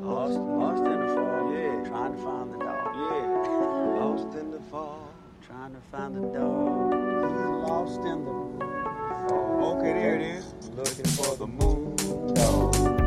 Lost, lost in the fall. Yeah. Trying to find the dog. Yeah. Lost in the fall. Trying to find the dog. He's lost in the fall. Okay, there it is. Looking for the moon dog.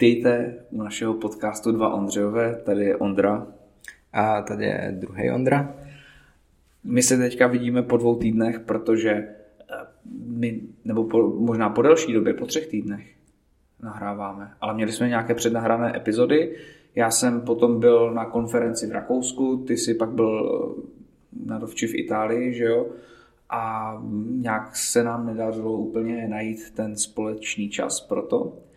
Vítejte u našeho podcastu Dva Ondřejové, tady je Ondra. A tady je druhý Ondra. My se teďka vidíme po dvou týdnech, protože eh, my, nebo po, možná po delší době, po třech týdnech nahráváme. Ale měli jsme nějaké přednahrané epizody. Já jsem potom byl na konferenci v Rakousku, ty jsi pak byl na dovči v Itálii, že jo? A nějak se nám nedařilo úplně najít ten společný čas pro to.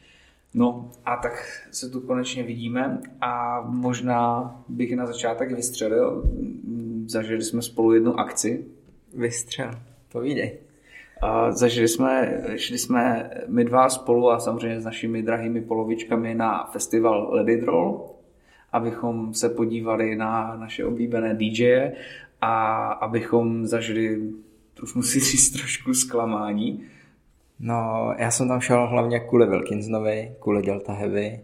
No a tak se tu konečně vidíme a možná bych na začátek vystřelil. Zažili jsme spolu jednu akci. Vystřel, povídej. A zažili jsme, šli jsme my dva spolu a samozřejmě s našimi drahými polovičkami na festival Ledidrol, abychom se podívali na naše oblíbené DJe a abychom zažili, trošku si říct, trošku zklamání, No, já jsem tam šel hlavně kvůli Wilkinsonovi, kvůli Delta Heavy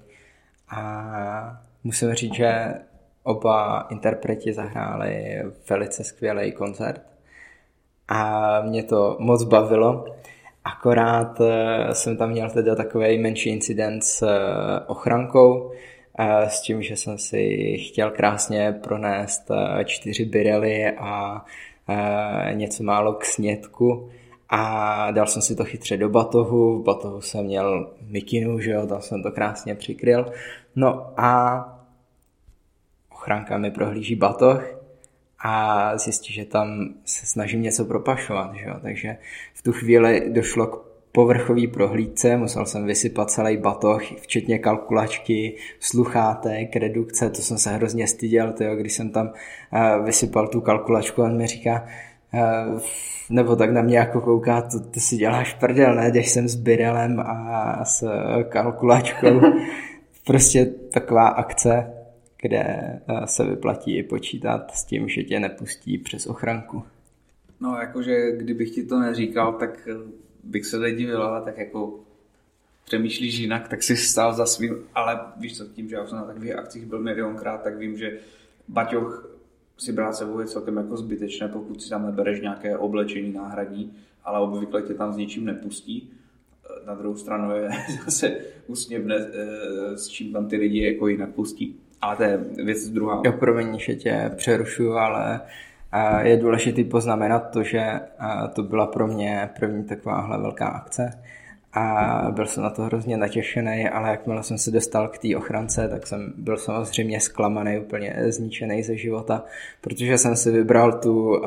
a musím říct, že oba interpreti zahráli velice skvělý koncert a mě to moc bavilo. Akorát eh, jsem tam měl teda takový menší incident s eh, ochrankou, eh, s tím, že jsem si chtěl krásně pronést čtyři birely a něco málo k snědku a dal jsem si to chytře do batohu, v batohu jsem měl mikinu, že jo, tam jsem to krásně přikryl. No a ochránka mi prohlíží batoh a zjistí, že tam se snažím něco propašovat, že jo, takže v tu chvíli došlo k povrchový prohlídce, musel jsem vysypat celý batoh, včetně kalkulačky, sluchátek, redukce, to jsem se hrozně styděl, tyjo, když jsem tam uh, vysypal tu kalkulačku a on mi říká, nebo tak na mě jako kouká, to, to si děláš prdel, ne, když jsem s birelem a s kalkulačkou. prostě taková akce, kde eh, se vyplatí i počítat s tím, že tě nepustí přes ochranku. No, jakože kdybych ti to neříkal, tak eh, bych se nedivil, ale tak jako přemýšlíš jinak, tak si stál za svým, ale víš co, tím, že já jsem na takových akcích byl milionkrát, tak vím, že Baťoch si brát sebou je celkem jako zbytečné, pokud si tam nebereš nějaké oblečení náhradní, ale obvykle tě tam s ničím nepustí. Na druhou stranu je zase úsměvné, eh, s čím tam ty lidi jako jinak pustí. Ale to je věc druhá. Jo, promiň, že tě přerušuju, ale eh, je důležité poznamenat to, že eh, to byla pro mě první takováhle velká akce a byl jsem na to hrozně natěšený, ale jakmile jsem se dostal k té ochrance, tak jsem byl samozřejmě zklamaný, úplně zničený ze života, protože jsem si vybral tu uh,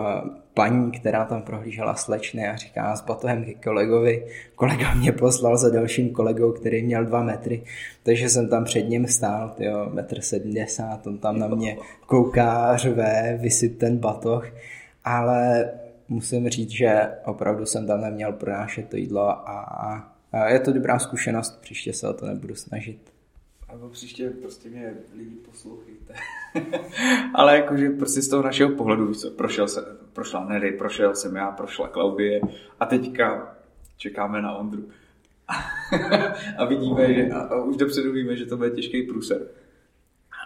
paní, která tam prohlížela slečny a říká s batohem ke kolegovi. Kolega mě poslal za dalším kolegou, který měl dva metry, takže jsem tam před ním stál, jo, metr sedmdesát, on tam na mě kouká, řve, vysyp ten batoh, ale musím říct, že opravdu jsem tam neměl pronášet to jídlo a je to dobrá zkušenost, příště se o to nebudu snažit. Nebo příště prostě mě lidi poslouchejte. Ale jakože prostě z toho našeho pohledu, co, prošel se, prošla Nery, prošel jsem já, prošla Klaudie a teďka čekáme na Ondru. a vidíme, že, a, a už dopředu víme, že to bude těžký průser.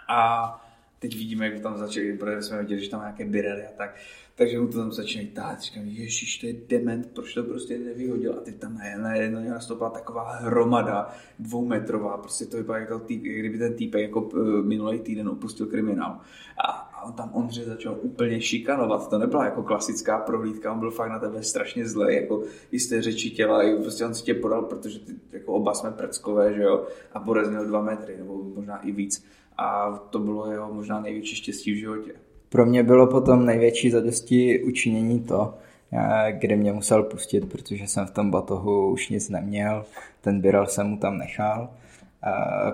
A teď vidíme, jak tam začali, protože jsme viděli, že tam nějaké birely a tak. Takže mu to tam začínají tát, říkám, ježiš, to je dement, proč to prostě nevyhodil. A teď tam najednou nastoupila taková hromada dvoumetrová, prostě to vypadá jako týp, kdyby ten týpek jako eh, minulý týden opustil kriminál. A, a on tam Ondře začal úplně šikanovat, to nebyla jako klasická prohlídka, on byl fakt na tebe strašně zlej, jako jisté řeči těla, i prostě on si tě podal, protože ty, jako oba jsme prckové, že jo, a Borez měl dva metry, nebo možná i víc. A to bylo jeho možná největší štěstí v životě. Pro mě bylo potom největší zadosti učinění to, eh, kde mě musel pustit, protože jsem v tom batohu už nic neměl, ten birel jsem mu tam nechal.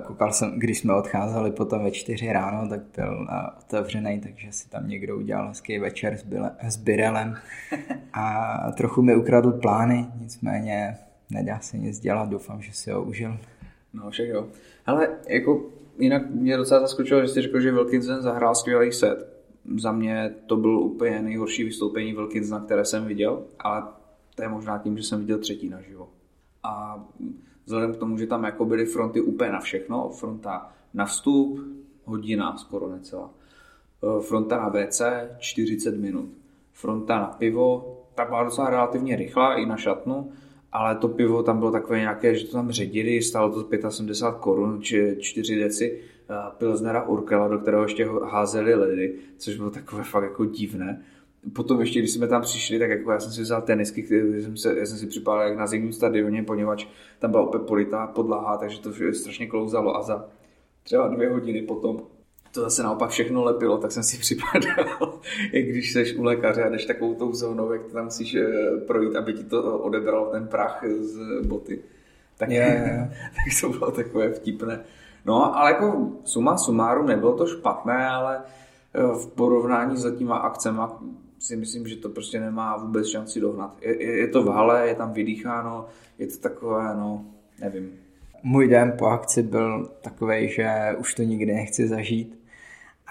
koukal jsem, když jsme odcházeli potom ve čtyři ráno, tak byl otevřený, takže si tam někdo udělal hezký večer s, byle, s Birelem a trochu mi ukradl plány, nicméně nedá se nic dělat, doufám, že si ho užil. No však jo. Ale jako jinak mě docela zaskočilo, že jsi řekl, že Wilkinson zahrál skvělý set. Za mě to byl úplně nejhorší vystoupení Wilkinsona, které jsem viděl, ale to je možná tím, že jsem viděl třetí naživo. A vzhledem k tomu, že tam jako byly fronty úplně na všechno, fronta na vstup, hodina skoro necelá, e, fronta na WC 40 minut, fronta na pivo, ta byla docela relativně rychlá i na šatnu, ale to pivo tam bylo takové nějaké, že to tam ředili, stálo to 75 korun, či 4 deci e, Pilznera Urkela, do kterého ještě házeli ledy, což bylo takové fakt jako divné. Potom ještě, když jsme tam přišli, tak jako já jsem si vzal tenisky, které jsem, se, já jsem si připadal jak na zimním stadioně, poněvadž tam byla opět politá podlaha, takže to strašně klouzalo a za třeba dvě hodiny potom to zase naopak všechno lepilo, tak jsem si připadal, jak když jsi u lékaře a jdeš takovou tou zónou, jak tam musíš eh, projít, aby ti to odebral ten prach z boty. Tak, yeah, tak to bylo takové vtipné. No, ale jako suma sumárum nebylo to špatné, ale eh, v porovnání s těma akcema, si myslím, že to prostě nemá vůbec šanci dohnat. Je, je, je to v hale, je tam vydýcháno, je to takové, no, nevím. Můj den po akci byl takový, že už to nikdy nechci zažít.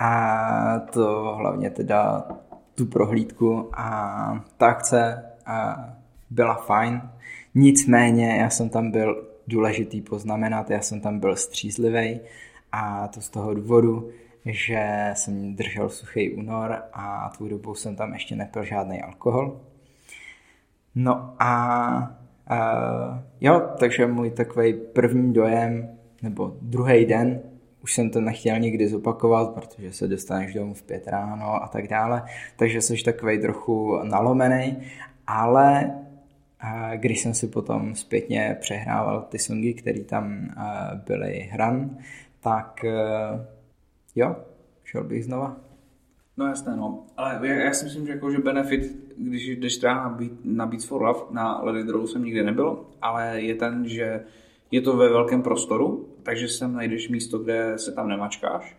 A to hlavně teda tu prohlídku a ta akce a byla fajn. Nicméně já jsem tam byl důležitý poznamenat, já jsem tam byl střízlivý a to z toho důvodu, že jsem držel suchý únor a tou dobou jsem tam ještě nepil žádný alkohol. No a uh, jo, takže můj takový první dojem, nebo druhý den, už jsem to nechtěl nikdy zopakovat, protože se dostaneš domů v pět ráno a tak dále, takže jsi takový trochu nalomený, ale uh, když jsem si potom zpětně přehrával ty songy, které tam uh, byly hran, tak uh, Jo, šel bych znova. No jasné, no. Ale já, já si myslím, že, jako, že benefit, když jdeš třeba na, na Beats for Love, na Lady Drow jsem nikdy nebyl, ale je ten, že je to ve velkém prostoru, takže sem najdeš místo, kde se tam nemačkáš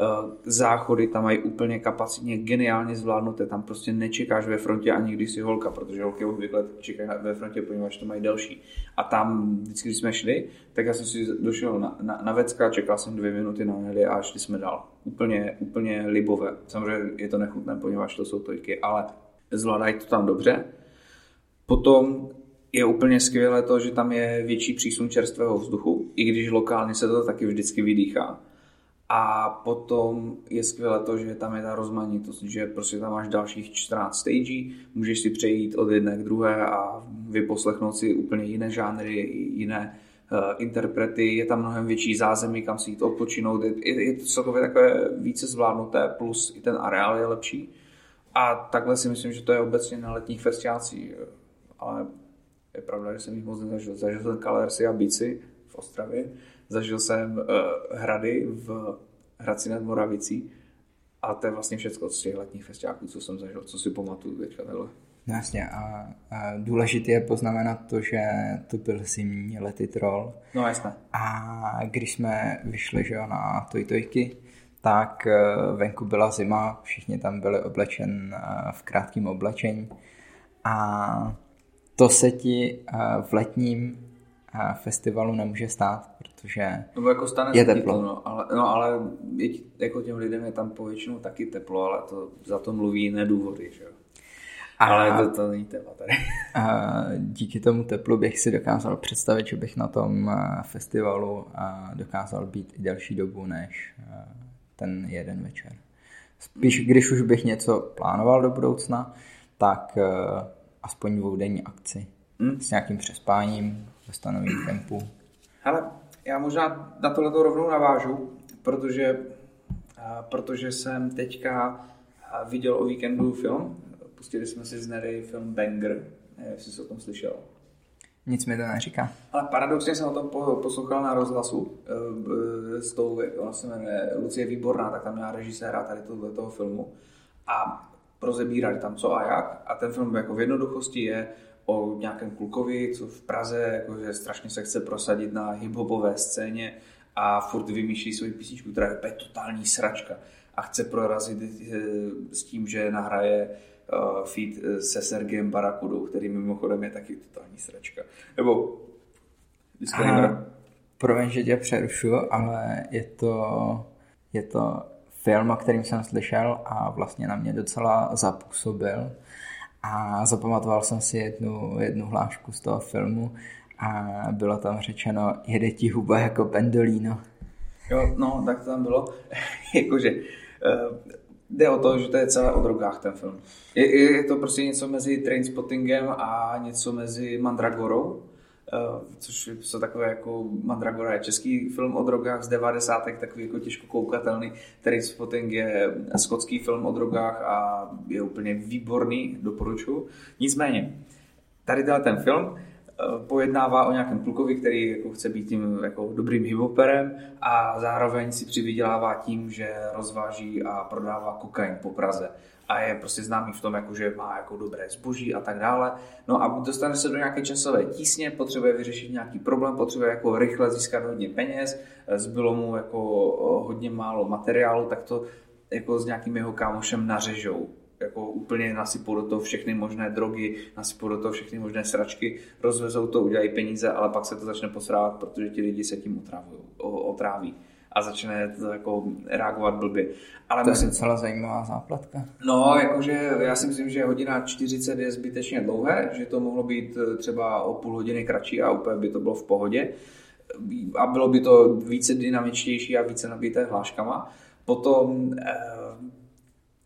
Eh, záchody tam mají úplně kapacitně geniálně zvládnuté, tam prostě nečekáš ve frontě ani když si holka, protože holky obvykle čekají ve frontě, poněvadž to mají delší. A tam, vždycky, když jsme šli, tak já jsem si došel na, na, na vecka, čekal jsem dvě minuty na Nelly a šli jsme dál. Úplně, úplně libové. Samozřejmě je to nechutné, poněvadž to jsou tojky, ale zvládají to tam dobře. Potom je úplně skvělé to, že tam je větší přísun čerstvého vzduchu, i když lokálně se to taky vždycky vydýchá a potom je skvělé to, že tam je ta rozmanitost, že prostě tam máš dalších 14 stagí, můžeš si přejít od jedné k druhé a vyposlechnout si úplně jiné žánry, jiné uh, interprety, je tam mnohem větší zázemí, kam si jít odpočinout, je, je to celkově takové více zvládnuté, plus i ten areál je lepší. A takhle si myslím, že to je obecně na letních festiácích, ale je pravda, že jsem jich moc nezažil. Zažil jsem Kalersi a Bici v Ostravě, Zažil jsem uh, hrady v Hradci nad Moravicí a to je vlastně všechno z těch letních festiáků, co jsem zažil, co si pamatuju teďka takhle. No jasně a, a důležité je poznamenat to, že to byl zimní lety troll. No jasně. A když jsme vyšli že jo, na Tojtojky, tak eh, venku byla zima, všichni tam byli oblečen eh, v krátkém oblečení a to se ti v letním festivalu nemůže stát, protože no, jako stane je teplo. To, no, ale, no, ale je, jako těm lidem je tam povětšinou taky teplo, ale to za to mluví jiné důvody, že jo. A, ale to, to není téma tady. A díky tomu teplu bych si dokázal představit, že bych na tom eh, festivalu eh, dokázal být i delší dobu než eh, ten jeden večer. Spíš, když už bych něco plánoval do budoucna, tak aspoň dvoudenní akci hmm. s nějakým přespáním ve stanovém tempu. Ale já možná na tohle rovnou navážu, protože, protože jsem teďka viděl o víkendu film. Pustili jsme si z Nery film Banger, nevím, jestli jsi o tom slyšel. Nic mi to neříká. Ale paradoxně jsem o tom poslouchal na rozhlasu e, s tou, ona se jmenuje Lucie Výborná, tak tam měla režiséra tady tohle toho filmu a rozebírali tam co a jak a ten film jako v jednoduchosti je o nějakém klukovi, co v Praze jakože strašně se chce prosadit na hiphopové scéně a furt vymýšlí svoji písničku, která je totální sračka a chce prorazit eh, s tím, že nahraje uh, feat se Sergiem Barakudou, který mimochodem je taky totální sračka. Nebo disclaimer. Promiň, že tě přerušu, ale je to, je to film, o kterým jsem slyšel a vlastně na mě docela zapůsobil. A zapamatoval jsem si jednu, jednu hlášku z toho filmu a bylo tam řečeno, jede ti huba jako pendolino. Jo, no, tak to tam bylo. Jakože uh, jde o to, že to je celé o drogách ten film. Je, je to prostě něco mezi Trainspottingem a něco mezi Mandragorou. Uh, což jsou takové jako Mandragora je český film o drogách z 90. takový jako těžko koukatelný. Trainspotting je skotský film o drogách a je úplně výborný, doporučuji. Nicméně, tady ten film Eh, pojednává o nějakém klukovi, který jako chce být tím jako dobrým hiphoperem a zároveň si přivydělává tím, že rozváží a prodává kokain po Praze a je prostě známý v tom, jako, že má jako dobré zboží a tak dále. No a dostane se do nějaké časové tísně, potřebuje vyřešit nějaký problém, potřebuje jako rychle získat hodně peněz, eh, zbylo mu jako eh, hodně málo materiálu, tak to jako s nějakým jeho kámošem nařežou jako úplně nasypou do toho všechny možné drogy, nasypou do toho všechny možné sračky, rozvezou to, udělají peníze, ale pak se to začne posrávat, protože ti lidi se tím otrávují, otráví a začne to jako reagovat blbě. Ale to je myslím, docela zajímavá záplatka. No, jakože já si myslím, že hodina 40 je zbytečně dlouhé, že to mohlo být eh, třeba o půl hodiny kratší a úplně by to bylo v pohodě. A bylo by to více dynamičtější a více nabité hláškama. Potom eh,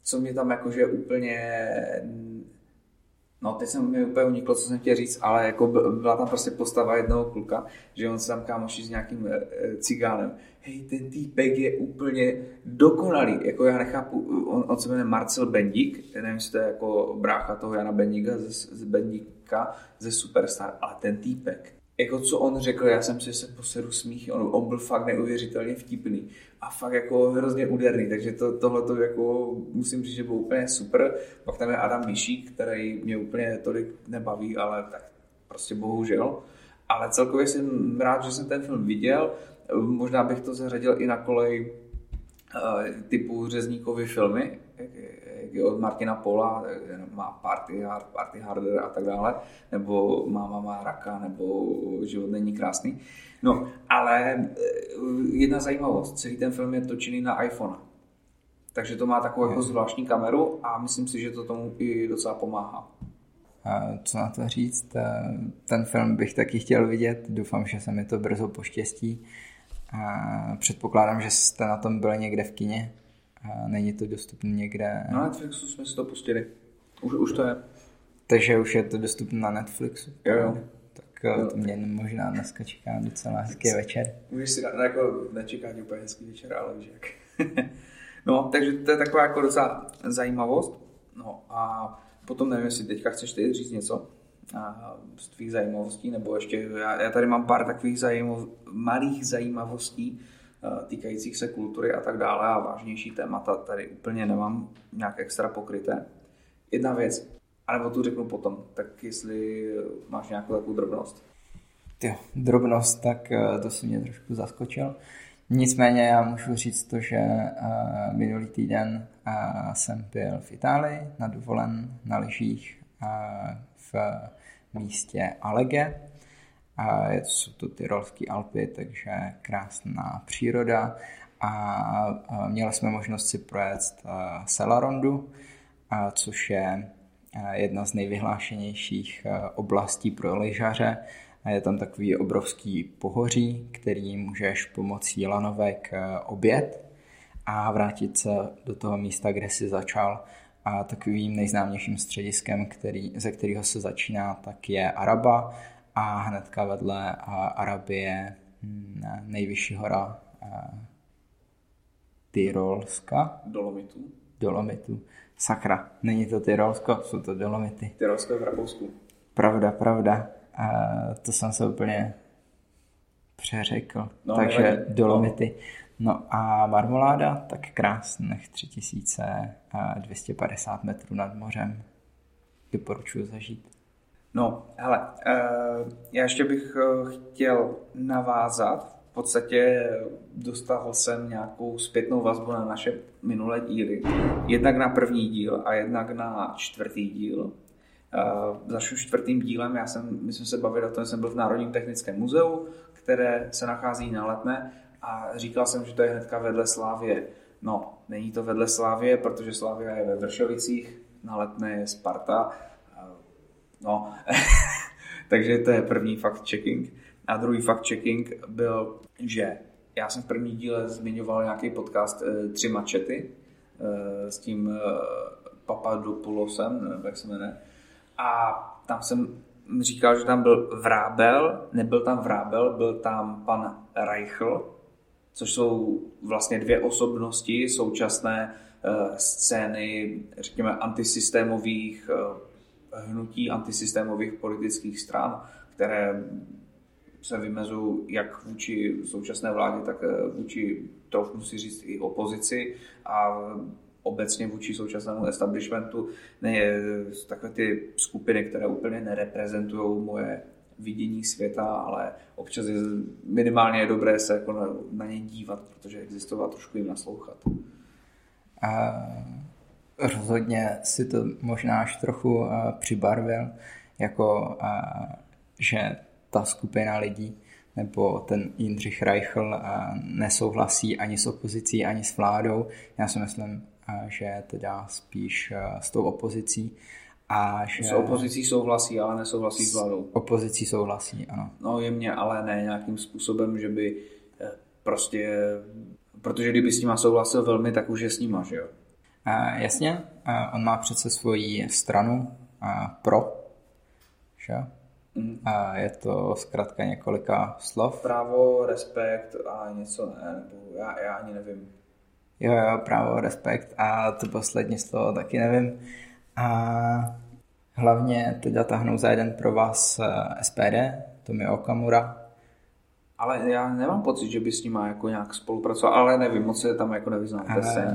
co mě tam jakože úplně No, teď jsem mi úplně uniklo, co jsem chtěl říct, ale jako byla tam prostě postava jednoho kluka, že on se tam kámoší s nějakým e, cigánem. Hej, ten týpek je úplně dokonalý. Jako já nechápu, on, on se jmenuje Marcel Bendík, nevím, jestli to je jako brácha toho Jana Bendíka z, z Bendíka ze Superstar, ale ten týpek jako co on řekl, já jsem si se poseru smích, on, on byl fakt neuvěřitelně vtipný a fakt jako hrozně úderný, takže to, tohle to jako musím říct, že byl úplně super. Pak tam je Adam Mišík, který mě úplně tolik nebaví, ale tak prostě bohužel. Ale celkově jsem rád, že jsem ten film viděl. Možná bych to zařadil i na kolej eh, typu řezníkovy filmy, od Martina Pola, má Party Hard, Party Harder a tak dále, nebo Máma má raka, nebo Život není krásný. No, ale eh, jedna zajímavost, celý ten film je točený na iPhone. Takže to má takovou jako zvláštní kameru a myslím si, že to tomu i docela pomáhá. A co na to říct? Ten film bych taky chtěl vidět, doufám, že se mi to brzo poštěstí. Předpokládám, že jste na tom byli někde v kině. A není to dostupné někde. Na Netflixu jsme si to pustili. Už, už to je. Takže už je to dostupné na Netflixu. Jo, jo. Tak jo. to mě možná dneska čeká docela hezký večer. Můžeš si dát, jako nečeká úplně hezký večer, ale víš jak. no, takže to je taková jako docela zajímavost. No a potom nevím, jestli teďka chceš ty říct něco z tvých zajímavostí, nebo ještě, já, já tady mám pár takových zajímav, malých zajímavostí, týkajících se kultury a tak dále a vážnější témata tady úplně nemám nějak extra pokryté. Jedna věc, anebo tu řeknu potom, tak jestli máš nějakou takovou drobnost. Jo, drobnost, tak eh, to si mě trošku zaskočil. Nicméně já můžu říct to, že uh, minulý týden uh, jsem byl v Itálii na dovolen na lyžích v místě Alege, a jsou to Tyrolské Alpy, takže krásná příroda a měli jsme možnost si projet Selarondu, což je jedna z nejvyhlášenějších oblastí pro lyžaře. Je tam takový obrovský pohoří, který můžeš pomocí lanovek obět a vrátit se do toho místa, kde jsi začal. A takovým nejznámějším střediskem, který, ze kterého se začíná, tak je Araba, a hnedka vedle Arabie hm, nejvyšší hora Tyrolska. Dolomitu. Dolomitu. Sakra, není to Tyrolsko, jsou to Dolomity. Tyrolsko v Rakousku. Pravda, pravda. A to jsem se úplně přeřekl. No, Takže nevadí. Dolomity. No a marmoláda, tak krásných 3250 metrů nad mořem. Doporučuji zažít. No, hele, uh, já ještě bych uh, chtěl navázat v podstatě dostal jsem nějakou zpětnou vazbu na naše minulé díly. Jednak na první díl a jednak na čtvrtý díl. Začnu čtvrtým dílem, já jsem, my jsme se bavili o tom, že jsem byl v Národním technickém muzeu, které se nachází na Letné a říkal jsem, že to je hnedka vedle Slávě. No, není to vedle Slávě, protože Slávia je ve Vršovicích, na Letné je Sparta. No, takže to je první fact checking. A druhý fact checking byl, že já jsem v první díle zmiňoval nějaký podcast e, Tři mačety e, s tím e, Papadopoulosem, jak se jmenuje. A tam jsem říkal, že tam byl Vrábel, nebyl tam Vrábel, byl tam pan Reichl, což jsou vlastně dvě osobnosti současné scény, řekněme, antisystémových hnutí, antisystémových politických stran, které se vymezují jak vůči současné vládě, tak eh, vůči, trochu si říct, i opozici a obecně vůči současnému establishmentu. Ne, takové ty skupiny, které úplně nereprezentují moje vidění světa, ale občas je minimálně je dobré se jako na, na ně dívat, protože existovat trošku jim naslouchat. A rozhodně si to možná až trochu uh, přibarvil, jako uh, že ta skupina lidí nebo ten Jindřich Reichl nesouhlasí ani s opozicí, ani s vládou. Já si myslím, že teda spíš s tou opozicí. A že... S opozicí souhlasí, ale nesouhlasí s vládou. S opozicí souhlasí, ano. No jemně, ale ne nějakým způsobem, že by eh, prostě... Protože kdyby s nima souhlasil velmi, tak už je s nima, že jo? A, jasně, a on má přece svoji stranu a pro, že Mm. A je to zkrátka několika slov. Právo, respekt a něco ne, nebo já, já ani nevím. Jo, jo, právo, respekt a to poslední slovo taky nevím. A hlavně teď tahnou za jeden pro vás eh, SPD, to mi Okamura. Ale já nemám pocit, že by s nima jako nějak spolupracoval, ale nevím, moc se tam jako nevyznám.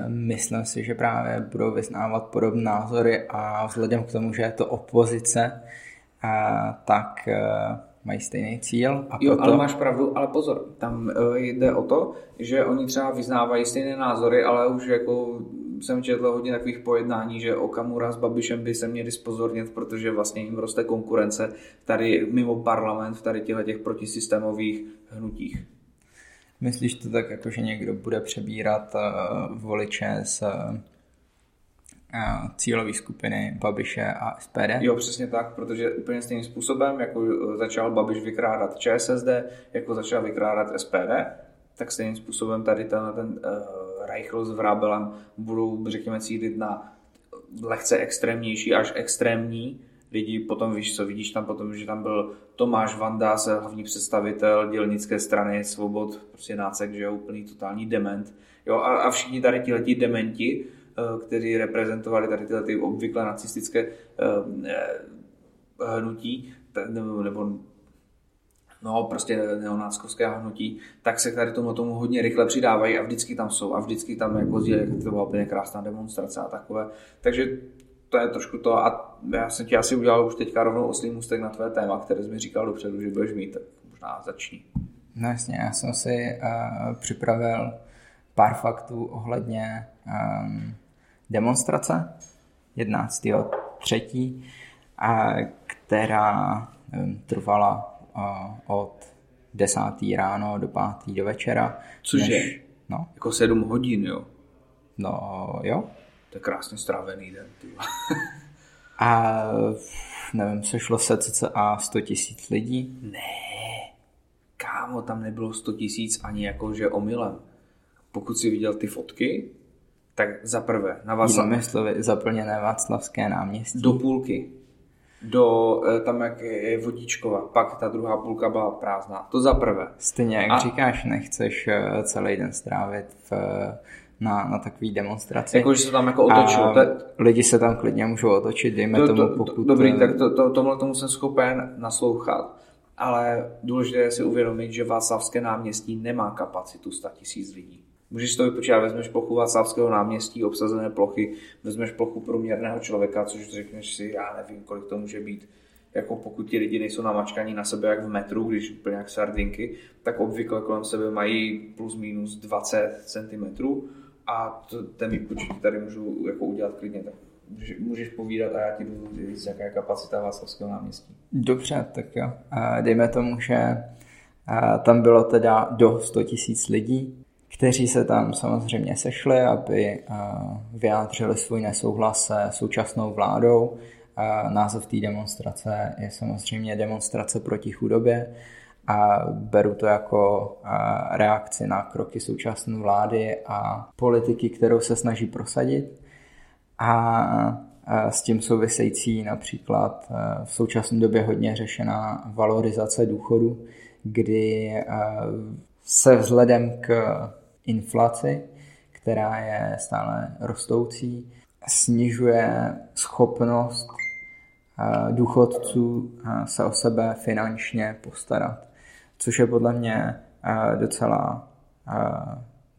Myslím si, že právě budou vyznávat podobné názory a vzhledem k tomu, že je to opozice, a tak e, mají stejný cíl. A jo, proto... ale máš pravdu, ale pozor, tam jde o to, že oni třeba vyznávají stejné názory, ale už jako jsem četl hodně takových pojednání, že Okamura s Babišem by se měli spozornit, protože vlastně jim roste konkurence tady mimo parlament v tady těchto těch protisystémových hnutích. Myslíš to tak, jako že někdo bude přebírat uh, voliče z uh, cílové skupiny Babiše a SPD? Jo, přesně tak, protože úplně stejným způsobem, jako začal Babiš vykrádat ČSSD, jako začal vykrádat SPD, tak stejným způsobem tady ten, ten uh, Reichl s Vrábelem budou, řekněme, cílit na lehce extrémnější až extrémní lidi. Potom víš, co vidíš tam potom, že tam byl Tomáš Vanda, hlavní představitel dělnické strany Svobod, prostě nácek, že je úplný totální dement. Jo, a, a všichni tady ti dementi Eh, kteří reprezentovali tady tyhle ty obvykle nacistické eh, eh, hnutí, nebo, nebo no prostě neonáckovské hnutí, tak se tady tomu, tomu hodně rychle přidávají a vždycky tam jsou a vždycky tam jako je, to byla úplně krásná demonstrace a takové. Takže to je trošku to a já jsem ti asi udělal už teďka rovnou oslý můstek na tvé téma, které jsi mi říkal dopředu, že budeš mít, tak možná začni. No jasně, já jsem si uh, připravil pár faktů ohledně um, demonstrace 11.3., která trvala od 10. ráno do 5. do večera. Cože? Než, no. Jako 7 hodin, jo? No, jo. To je krásně strávený den, ty. A nevím, sešlo se cca 100 tisíc lidí? Ne, kámo, tam nebylo 100 tisíc ani jakože omylem. Pokud si viděl ty fotky, tak za prvé, na Václav... Jinými slovy, zaplněné Václavské náměstí. Do půlky. Do, eh, tam jak je vodičkova, pak ta druhá půlka byla prázdná. To za prvé. Stejně jak A... říkáš, nechceš eh, celý den strávit v, eh, na, na takový demonstraci. Jako, že se tam jako otočilo. To... Lidi se tam klidně můžou otočit, dejme to, tomu, pokud... Dobrý, tak to, to, tomhle tomu jsem schopen naslouchat. Ale důležité je si uvědomit, že Václavské náměstí nemá kapacitu 100 000 lidí. Můžeš to vypočítat, vezmeš plochu Václavského náměstí, obsazené plochy, vezmeš plochu průměrného člověka, což řekneš si, já nevím, kolik to může být, jako pokud ti lidi nejsou namačkaní na sebe jak v metru, když úplně jak sardinky, tak obvykle kolem sebe mají plus minus 20 cm a to, ten výpočet tady můžu jako udělat klidně tak. Můžeš, můžeš povídat a já ti budu říct, jaká je kapacita Václavského náměstí. Dobře, tak jo. Dejme tomu, že tam bylo teda do 100 tisíc lidí, kteří se tam samozřejmě sešli, aby vyjádřili svůj nesouhlas se současnou vládou. Název té demonstrace je samozřejmě demonstrace proti chudobě a beru to jako reakci na kroky současné vlády a politiky, kterou se snaží prosadit. A s tím související například v současné době hodně řešená valorizace důchodu, kdy se vzhledem k inflaci, která je stále rostoucí, snižuje schopnost důchodců se o sebe finančně postarat, což je podle mě docela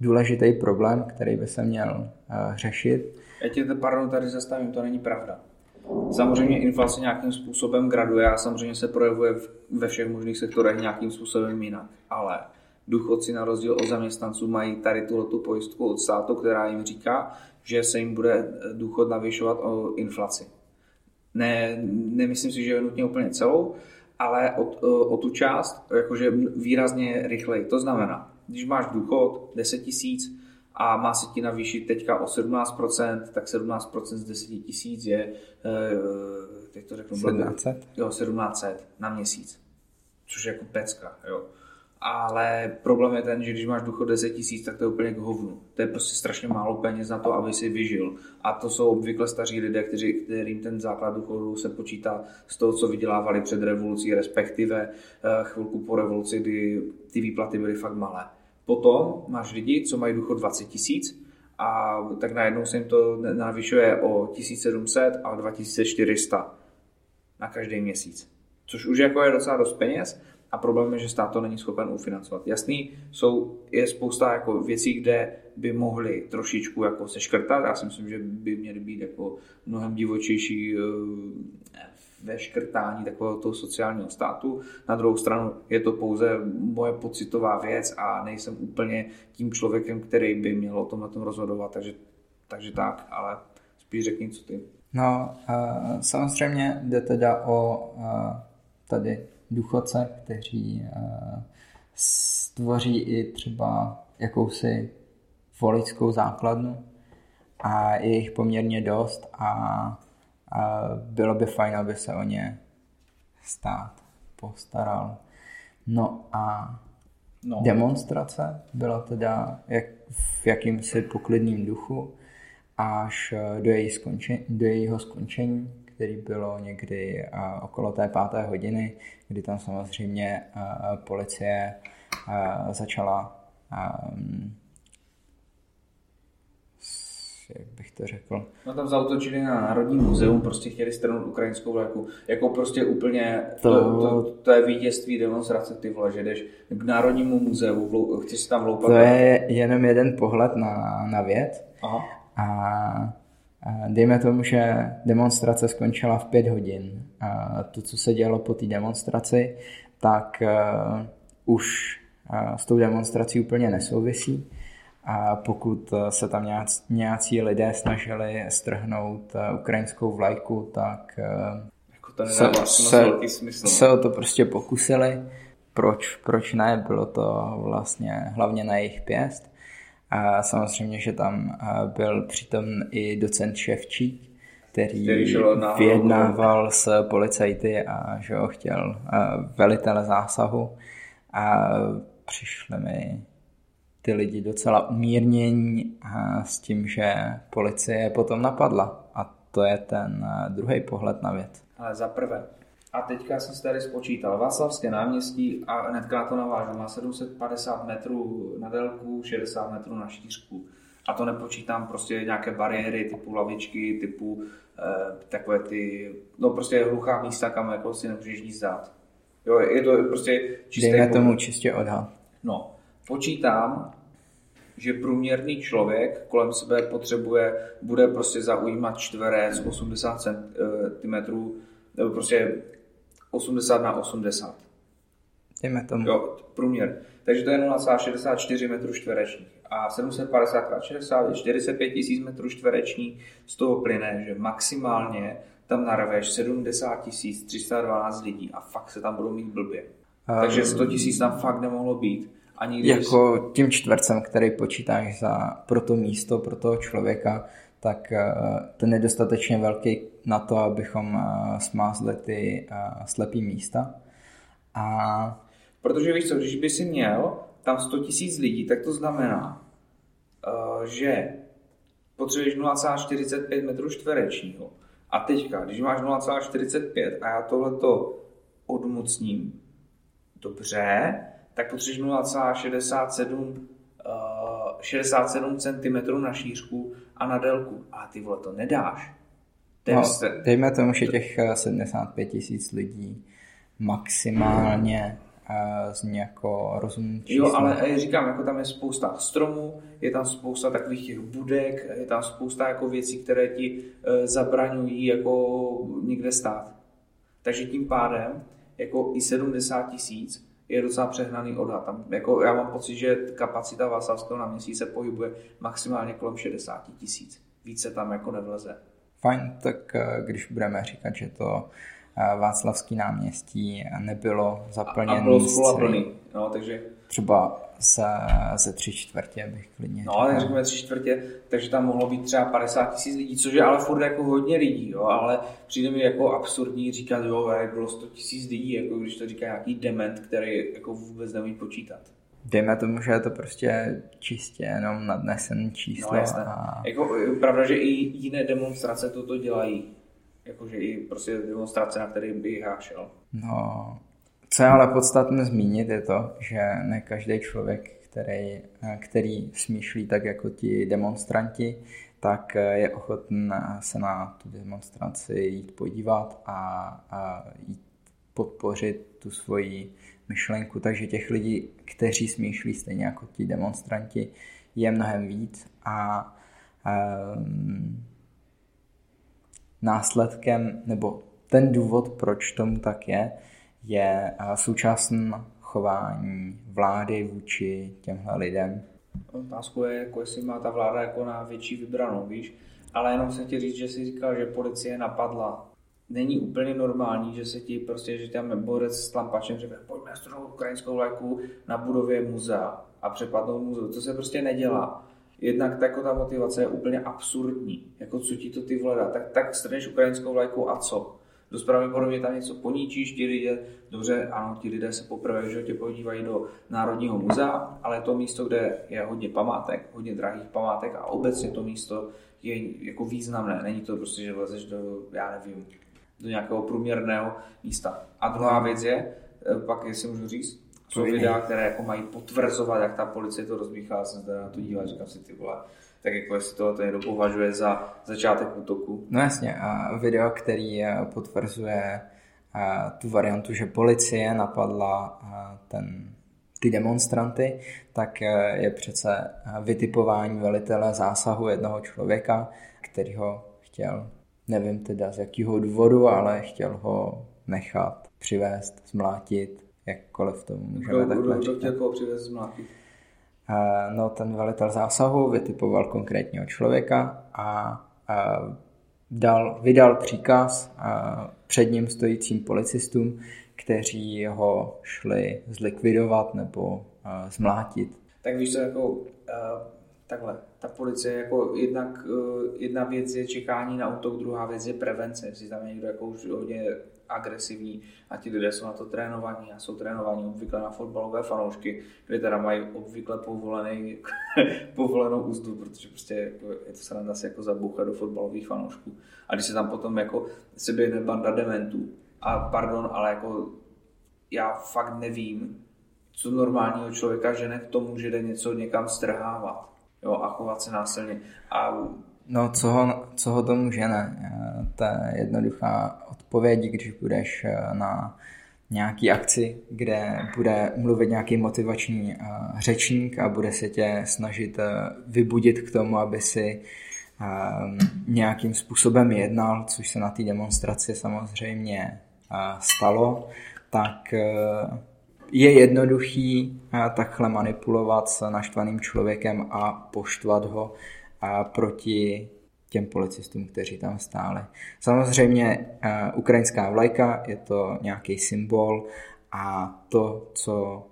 důležitý problém, který by se měl řešit. Já tě pardon, tady zastavím, to není pravda. Samozřejmě inflace nějakým způsobem graduje a samozřejmě se projevuje ve všech možných sektorech nějakým způsobem jinak. Ale důchodci na rozdíl od zaměstnanců mají tady tuto pojistku od státu, která jim říká, že se jim bude důchod navyšovat o inflaci. Ne, nemyslím si, že je nutně úplně celou, ale o, o, o tu část jakože výrazně rychleji. To znamená, když máš důchod 10 tisíc a má se ti navýšit teďka o 17%, tak 17% z 10 tisíc je, teď to řeknu, 1700? Jo, 1700 na měsíc, což je jako pecka, jo. Ale problém je ten, že když máš důchod 10 tisíc, tak to je úplně k hovnu. To je prostě strašně málo peněz na to, aby si vyžil. A to jsou obvykle staří lidé, kteří, kterým ten základ důchodu se počítá z toho, co vydělávali před revolucí, respektive eh, chvilku po revoluci, kdy ty výplaty byly fakt malé. Potom máš lidi, co mají důchod 20 tisíc, a tak najednou se jim to navyšuje o 1700 a 2400 na každý měsíc. Což už jako je docela dost peněz, a problém je, že stát to není schopen ufinancovat. Jasný, jsou, je spousta jako věcí, kde by mohli trošičku jako seškrtat. Já si myslím, že by měly být jako mnohem divočejší eh, ve škrtání takového toho sociálního státu. Na druhou stranu je to pouze moje pocitová věc a nejsem úplně tím člověkem, který by měl o tom na tom rozhodovat, takže, takže tak, ale spíš řekni, co ty. No, uh, samozřejmě jde teda o uh, tady důchodce, kteří uh, stvoří i třeba jakousi voličskou základnu a je jich poměrně dost a, a bylo by fajn, aby se o ně stát postaral. No a no. demonstrace byla teda jak, v jakýmsi poklidným duchu až do, její skončení, do jejího skončení který bylo někdy okolo té páté hodiny, kdy tam samozřejmě policie začala jak bych to řekl. No tam zautočili na Národní muzeum, prostě chtěli strnout ukrajinskou vlajku. Jako prostě úplně, to, to, to, to je vítězství demonstrace, ty vole, že jdeš k Národnímu muzeu, chceš si tam vloupat. To je jenom jeden pohled na, na věc. Aha. A Dejme tomu, že demonstrace skončila v pět hodin. A to, co se dělo po té demonstraci, tak uh, už uh, s tou demonstrací úplně nesouvisí. A pokud se tam nějací, lidé snažili strhnout ukrajinskou vlajku, tak jako to se, se, smysl. se o to prostě pokusili. Proč, proč ne? Bylo to vlastně hlavně na jejich pěst. A samozřejmě, že tam byl přitom i docent Ševčík, který, který vyjednával s policajty a že ho chtěl velitele zásahu a přišli mi ty lidi docela umírnění s tím, že policie potom napadla. A to je ten druhý pohled na věc. Ale za prvé, a teďka jsem si tady spočítal. Václavské náměstí a hnedka to navážu. Má 750 metrů na délku, 60 metrů na šířku. A to nepočítám prostě nějaké bariéry typu lavičky, typu eh, takové ty, no prostě hluchá místa, kam jako si nemůžeš nic dát. Jo, je to prostě čistě... Dejme tomu čistě odhad. No, počítám, že průměrný člověk kolem sebe potřebuje, bude prostě zaujímat čtverec 80 cm, nebo prostě 80 na 80. Dejme tomu. Jo, průměr. Takže to je 0,64 metrů čtverečních. A 750 x 60 je 45 000 metrů čtverečních. Z toho plyne, že maximálně tam narveš 70 312 lidí a fakt se tam budou mít blbě. Um, Takže 100 000 tam fakt nemohlo být. Ani když... Jako tím čtvercem, který počítáš za, pro to místo, pro toho člověka, tak eh, ten je dostatečně velký na to, abychom eh, smázli ty eh, slepý místa. A... Protože víš co, když by si měl tam 100 tisíc lidí, tak to znamená, že potřebuješ 0,45 metrů čtverečního. A teďka, když máš 0,45 a já tohleto odmocním dobře, tak potřebuješ 0,67 67 cm na šířku a na délku. A ty vole, to nedáš. No, dejme tomu, že těch 75 eh, tisíc lidí maximálně uh, zní jako rozumný číslo. Jo, ale já říkám, jako tam je spousta stromů, je tam spousta takových těch budek, je tam spousta jako věcí, které ti uh, zabraňují jako někde stát. Takže tím pádem jako i 70 tisíc je docela přehnaný odhad. Tam, jako, já mám pocit, že kapacita Václavského náměstí se pohybuje maximálně kolem 60 tisíc. Více tam jako nevleze. Fajn, tak eh, když budeme říkat, že to eh, Václavský náměstí nebylo zaplněné. A bylo plný, no, takže... Třeba ze, ze tři čtvrtě bych klidně No, ale řekněme tři čtvrtě, takže tam mohlo být třeba 50 tisíc lidí, což je ale furt jako hodně lidí, jo, ale přijde mi jako absurdní říkat, jo, bylo 100 tisíc lidí, jako když to říká nějaký dement, který jako vůbec neumí počítat. Dejme tomu, že je to prostě čistě jenom nadnesený číslo. No, jasné. A... Jako, pravda, že i jiné demonstrace toto dělají. Jakože i prostě demonstrace, na které bych já šel. No, co je ale podstatné zmínit, je to, že ne každý člověk, který, který smýšlí tak jako ti demonstranti, tak je ochoten se na tu demonstraci jít podívat a, a jít podpořit tu svoji myšlenku. Takže těch lidí, kteří smýšlí stejně jako ti demonstranti, je mnohem víc a um, následkem, nebo ten důvod, proč tomu tak je, je současné chování vlády vůči těmhle lidem. Otázku je, jako jestli má ta vláda jako na větší vybranou, víš. Ale jenom jsem ti říct, že si říkal, že policie napadla. Není úplně normální, že se ti prostě, že tam borec s tlampačem řekne, pojďme strhnout ukrajinskou vlajku na budově muzea a přepadnout muzeu. To se prostě nedělá. Jednak jako ta motivace je úplně absurdní. Jako co ti to ty vleda, tak, tak strneš ukrajinskou vlajku a co? dost pravděpodobně tam něco poníčíš, ti lidé, dobře, ano, ti lidé se poprvé v životě podívají do Národního muzea, ale to místo, kde je hodně památek, hodně drahých památek a obecně to místo je jako významné. Není to prostě, že vlezeš do, já nevím, do nějakého průměrného místa. A druhá věc je, eh, pak jestli můžu říct, jsou videa, které jako mají potvrzovat, jak ta policie to rozbíchá, jsem se na to díval, říkám si ty vole, tak jako jestli to, to někdo považuje za začátek útoku. No jasně, a video, který eh, potvrzuje eh, tu variantu, že policie napadla ten, ty demonstranty, tak je přece vytipování velitele zásahu jednoho člověka, který ho chtěl, nevím teda z jakého důvodu, ale chtěl ho nechat přivést, zmlátit, jakkoliv to můžeme kdo, takhle kdo, kdo chtěl přivést, zmlátit? no, ten velitel zásahu vytipoval konkrétního člověka a, a dal, vydal příkaz a před ním stojícím policistům, kteří ho šli zlikvidovat nebo a, zmlátit. Tak víš co, jako uh, takhle, ta policie, jako jednak, uh, jedna věc je čekání na útok, druhá věc je prevence, jestli tam je někdo jako už hodně agresivní a ti lidé jsou na to trénovaní a jsou trénovaní obvykle na fotbalové fanoušky, kde teda mají obvykle povolený, povolenou úzdu, protože prostě jako, je to sranda se jako zabouchat do fotbalových fanoušků. A když se tam potom jako se běhne banda dementů, a pardon, ale jako já fakt nevím, co normálního člověka žene k tomu, že jde něco někam strhávat jo, a chovat se násilně. A No, co ho, co ho tomu žene? To je jednoduchá odpověď, když budeš eh, na nějaký akci, kde bude mluvit nějaký motivační eh, řečník a bude se tě snažit eh, vybudit k tomu, aby si nějakým způsobem jednal, což se na té demonstraci samozřejmě stalo, tak je jednoduchý takhle manipulovat s naštvaným člověkem a poštvat ho proti těm policistům, kteří tam stáli. Samozřejmě ukrajinská vlajka je to nějaký symbol a to, co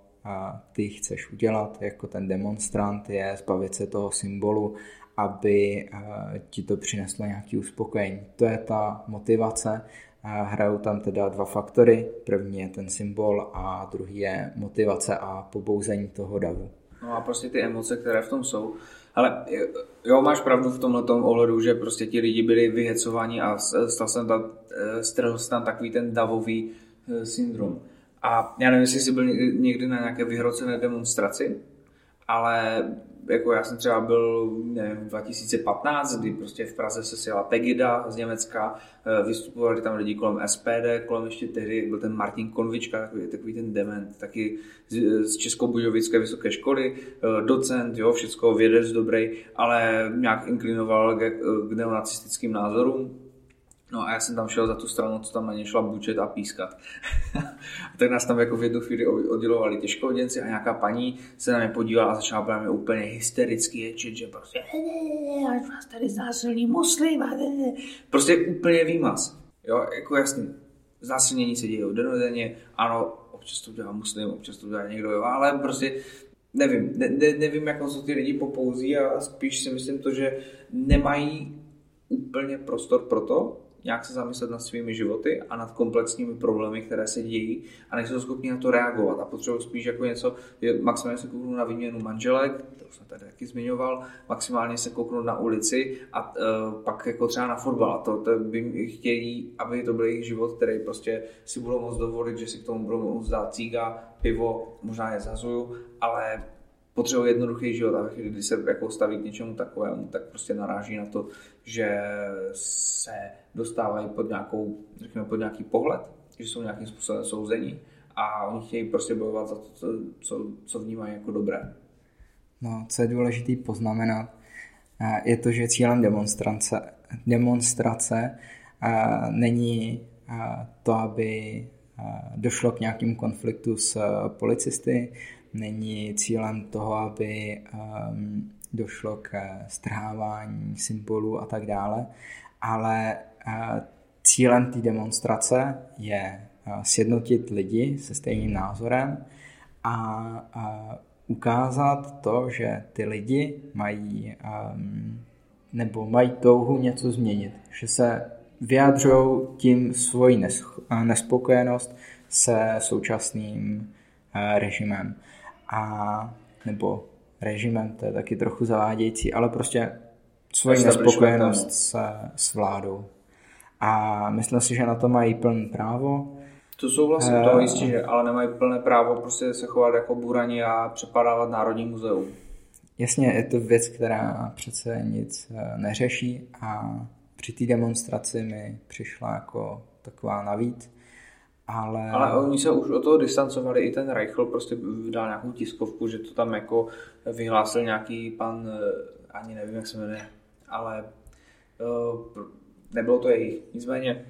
ty chceš udělat jako ten demonstrant, je zbavit se toho symbolu, aby ti to přineslo nějaký uspokojení. To je ta motivace. Hrajou tam teda dva faktory. První je ten symbol a druhý je motivace a pobouzení toho davu. No a prostě ty emoce, které v tom jsou. Ale jo, máš pravdu v tomhle ohledu, že prostě ti lidi byli vyhecováni a stal jsem tam, e, strhl tam takový ten davový e, syndrom. A já nevím, jestli jsi byl někdy na nějaké vyhrocené demonstraci, ale jako já jsem třeba byl nevím, 2015, kdy prostě v Praze se sjela Pegida z Německa, eh, vystupovali tam lidi kolem SPD, kolem ještě tehdy byl ten Martin Konvička, takový, takový ten dement, taky z, z Českobudějovické vysoké školy, eh, docent, jo, všecko vědec dobrý, ale nějak inklinoval k, k neonacistickým názorům, No a já jsem tam šel za tu stranu, co tam na ně šla bučet a pískat. tak nás tam jako v jednu chvíli oddělovali těžkoděnci a nějaká paní se na mě podívala a začala právě mě úplně hystericky ječit, že prostě až vás tady zásilní muslim. Prostě úplně výmaz. Jo, jako jasný. Zásilnění se dějí denodenně, ano, občas to dělá muslim, občas to dělá někdo, jo, ale prostě nevím, ne, ne, nevím, jak se ty lidi popouzí a spíš si myslím to, že nemají úplně prostor pro to, nějak se zamyslet nad svými životy a nad komplexními problémy, které se dějí a nejsou schopni na to reagovat a potřebují spíš jako něco, maximálně se kouknout na výměnu manželek, to jsem tady taky zmiňoval, maximálně se kouknout na ulici a uh, pak jako třeba na fotbal. A to, to by chtějí, aby to byl jejich život, který prostě si budou moct dovolit, že si k tomu budou moct dát cíga, pivo, možná je zazuju, ale potřebuje jednoduchý život a když se jako staví k něčemu takovému, tak prostě naráží na to, že se dostávají pod, nějakou, řekněme, pod nějaký pohled, že jsou nějakým způsobem souzení a oni chtějí prostě bojovat za to, co, co, co vnímají jako dobré. No, co je důležité poznamenat, eh, je to, že cílem demonstrace, demonstrace eh, není eh, to, aby došlo k nějakým konfliktu s policisty, není cílem toho, aby um, došlo k strhávání symbolů a tak dále, ale uh, cílem té demonstrace je uh, sjednotit lidi se stejným názorem a uh, ukázat to, že ty lidi mají um, nebo mají touhu něco změnit, že se vyjadřují tím svoji nespokojenost se současným režimem a nebo režimem, to je taky trochu zavádějící, ale prostě svoji nespokojenost s, s vládou. A myslím si, že na to mají plné právo. To souhlasím, uh, to jistě, že, ale nemají plné právo prostě se chovat jako burani a přepadávat Národní muzeum. Jasně, je to věc, která přece nic eh, neřeší a při té demonstraci mi přišla jako taková navíc. Ale... ale oni se už od toho distancovali, i ten Reichl prostě vydal nějakou tiskovku, že to tam jako vyhlásil nějaký pan, eh, ani nevím, jak se jmenuje, ale uh, nebylo to jejich. Nicméně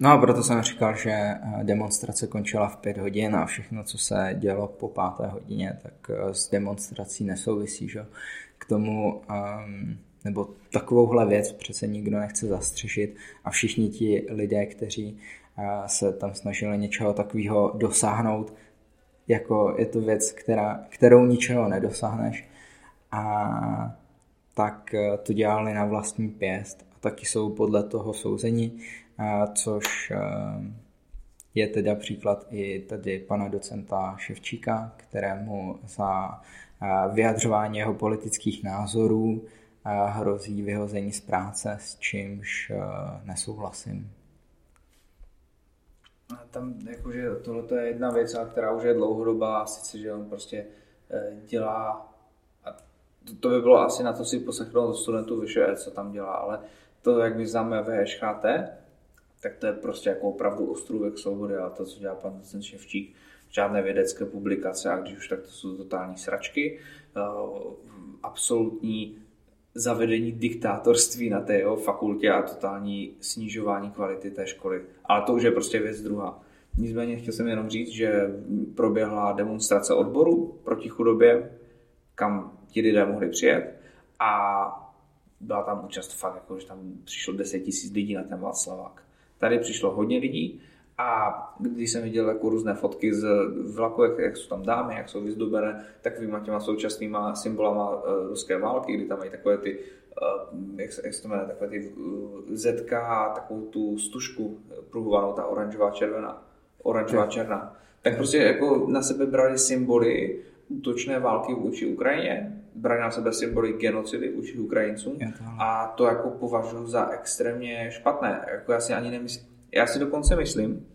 No a proto jsem říkal, že eh, demonstrace končila v pět hodin a všechno, co se dělo po páté hodině, tak s demonstrací nesouvisí, že? K tomu, um, nebo takovouhle věc přece nikdo nechce zastřešit a všichni ti lidé, kteří se tam snažili něčeho takového dosáhnout, jako je to věc, která, kterou ničeho nedosáhneš a tak eh, to dělali na vlastní pěst a taky jsou podle toho souzení, což eh, je teda příklad i tady pana docenta Ševčíka, kterému za vyjadřování jeho politických názorů hrozí vyhození z práce, s čímž nesouhlasím. A tam jakože tohle je jedna věc, která už je dlouhodobá, a sice, že on prostě eh, dělá, a to, to by bylo asi na to si poslechnout od studentů vyše, co tam dělá, ale to, jak my známe VŠHT, tak to je prostě jako opravdu ostrůvek svobody a to, co dělá pan docent Ševčík, žádné vědecké publikace a když už tak to jsou totální sračky, uh, absolutní zavedení diktátorství na té jeho fakultě a totální snižování kvality té školy. Ale to už je prostě věc druhá. Nicméně chtěl jsem jenom říct, že proběhla demonstrace odboru proti chudobě, kam ti lidé mohli přijet a byla tam účast fakt, jako, že tam přišlo 10 tisíc lidí na ten Václavák. Tady přišlo hodně lidí a když jsem viděl jako různé fotky z vlaku, jak, jak jsou tam dámy, jak jsou vyzdobené takovýma těma současnýma symbolama uh, ruské války, kdy tam mají takové ty uh, jak, se, jak se to jmenuje, takové ty uh, ZK, takovou tu stužku pruhovanou, ta oranžová červená, oranžová černá. Tak prostě jako na sebe brali symboly útočné války vůči Ukrajině, brali na sebe symboly genocidy vůči Ukrajincům a to jako považuji za extrémně špatné. Jako já si ani nemyslím, já si dokonce myslím,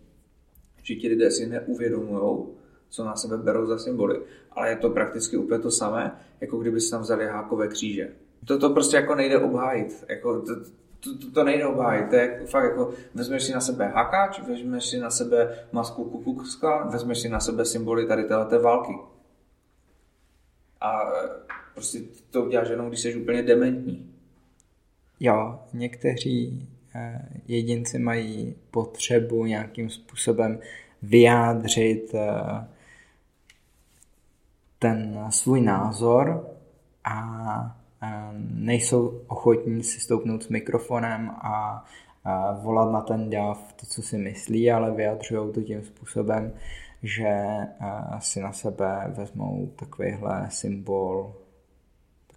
že ti lidé si neuvědomují, co na sebe berou za symboly, ale je to prakticky úplně to samé, jako kdyby si tam vzali hákové kříže. To, to prostě jako nejde obhájit. Jako, to, to, to, to nejde obhájit. To je fakt jako, vezmeš si na sebe hakáč, vezmeš si na sebe masku kukukska, vezmeš si na sebe symboly tady této války. A prostě to uděláš jenom, když jsi úplně dementní. Jo, někteří jedinci mají potřebu nějakým způsobem vyjádřit eh, ten svůj názor a nejsou ochotní si stoupnout s mikrofonem a volat na ten dav to, co si myslí, ale vyjadřují to tím způsobem, že si na sebe vezmou takovýhle symbol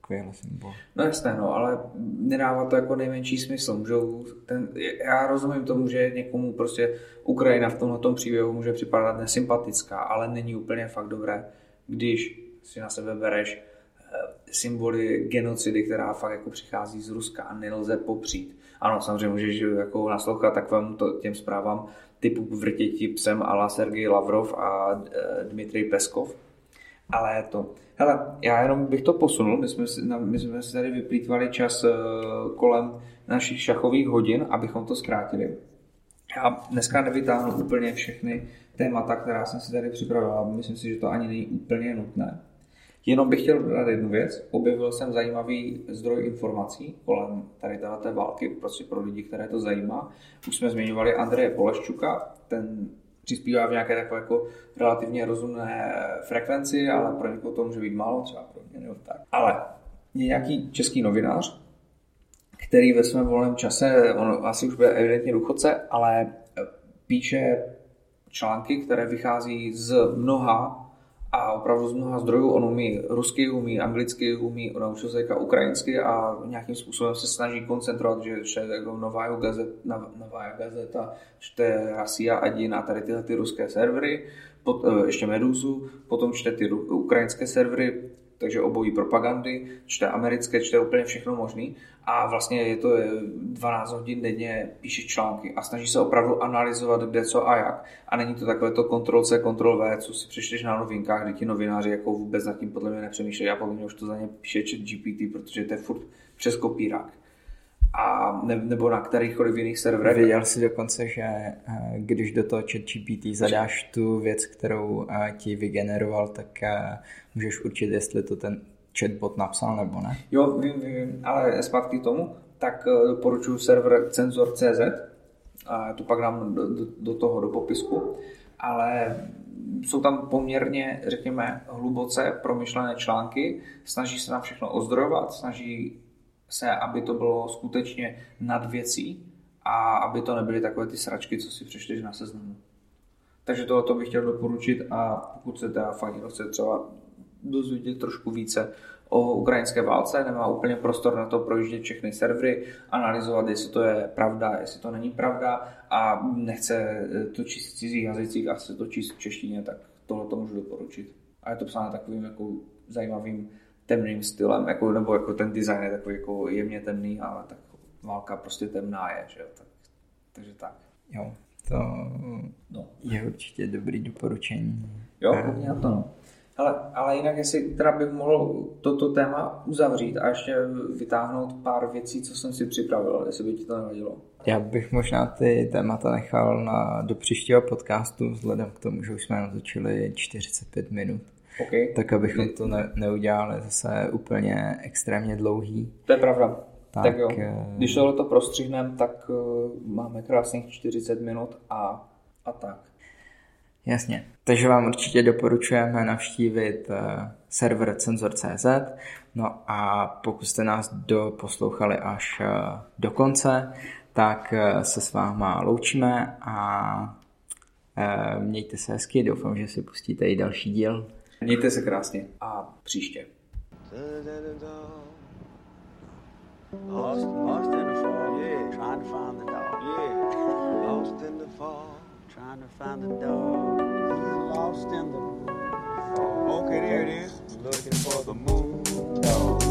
takovýhle symbol. No jasné, no, ale nedává to jako nejmenší smysl. Můžou ten, já rozumím tomu, že někomu prostě Ukrajina v tomhle příběhu může připadat nesympatická, ale není úplně fakt dobré, když si na sebe bereš eh, symboly genocidy, která fakt jako přichází z Ruska a nelze popřít. Ano, samozřejmě můžeš jako naslouchat takovým to, těm zprávám typu vrtěti psem ala Sergej Lavrov a e, Dmitrij Peskov, ale to, hele, já jenom bych to posunul, my jsme, si, my jsme si tady vyplýtvali čas e, kolem našich šachových hodin, abychom to zkrátili. Já dneska nevytáhnu úplně všechny témata, která jsem si tady připravil, myslím si, že to ani není úplně nutné. Jenom bych chtěl dodat jednu věc. Objevil jsem zajímavý zdroj informací kolem tady té války, prostě pro lidi, které to zajímá. Už jsme zmiňovali Andreje Poleščuka, ten přispívá v nějaké takové jako relativně rozumné frekvenci, ale pro někoho to může být málo, třeba pro mě nebo tak. Ale je nějaký český novinář, který ve svém volném čase, on asi už bude evidentně důchodce, ale píše články, které vychází z mnoha a opravdu z mnoha zdrojů. On umí rusky, umí anglicky, umí, naučil se jako ukrajinsky a nějakým způsobem se snaží koncentrovat, že čte jako nová gazeta, nová gazeta, čte Rasia Adin a tady tyhle ty ruské servery, pot, eh, ještě Meduzu, potom čte ty ukrajinské servery, takže obojí propagandy, čte americké, čte úplně všechno možný. A vlastně je to 12 hodin denně, píše články a snaží se opravdu analyzovat kde, co a jak. A není to takové to Ctrl C, Ctrl V, co si přečteš na novinkách, kde ti novináři jako vůbec nad tím podle mě nepřemýšlejí. A podle mě už to za ně píše GPT, protože to je furt přes kopírák a ne, nebo na kterýchkoliv jiných serverech. Věděl jsi dokonce, že eh, když do toho chat GPT zadáš tu věc, kterou eh, ti vygeneroval, tak eh, můžeš určit, jestli to ten chatbot napsal nebo ne. Jo, vím, vím, ale zpátky k tomu, tak doporučuji server Cenzor.cz, a to pak dám do, do, do toho, do popisku, ale jsou tam poměrně, řekněme, hluboce promyšlené články, snaží se tam všechno ozdrojovat, snaží se, aby to bylo skutečně nad věcí a aby to nebyly takové ty sračky, co si přečteš na seznamu. Takže tohle bych chtěl doporučit a pokud se teda fakt chce třeba dozvědět trošku více o ukrajinské válce, nemá úplně prostor na to projíždět všechny servery, analyzovat, jestli to je pravda, jestli to není pravda a nechce to číst v cizích jazycích a chce to číst v češtině, tak tohle to můžu doporučit. A je to psáno takovým jako zajímavým temným stylem, jako, nebo jako ten design je takový jako jemně temný, ale tak válka prostě temná je, že jo, tak, takže tak. Jo, to no. je určitě dobrý doporučení. Jo, já to no. Ale, ale jinak, jestli teda bych mohl toto téma uzavřít a ještě vytáhnout pár věcí, co jsem si připravil, jestli by ti to nevadilo. Já bych možná ty témata nechal na, do příštího podcastu, vzhledem k tomu, že už jsme natočili 45 minut. Okay. tak abychom to ne, neudělali zase úplně extrémně dlouhý. To je pravda. Tak, Tak, jo. eh, Když tohle to prostřihneme, tak uh, máme krásných 40 minut a, a tak. Jasně. Takže vám určitě doporučujeme navštívit eh, server cenzor.cz no a pokud jste nás doposlouchali až eh, do konce, tak eh, se s váma loučíme a eh, mějte se hezky, doufám, že si pustíte i další díl. Mějte se krásně a příště. Lost, lost in the fall, yeah, trying to find the dog, yeah. Lost in the fall, trying to find the dog. He's lost in the fall. Okay, there it is. Looking for the moon.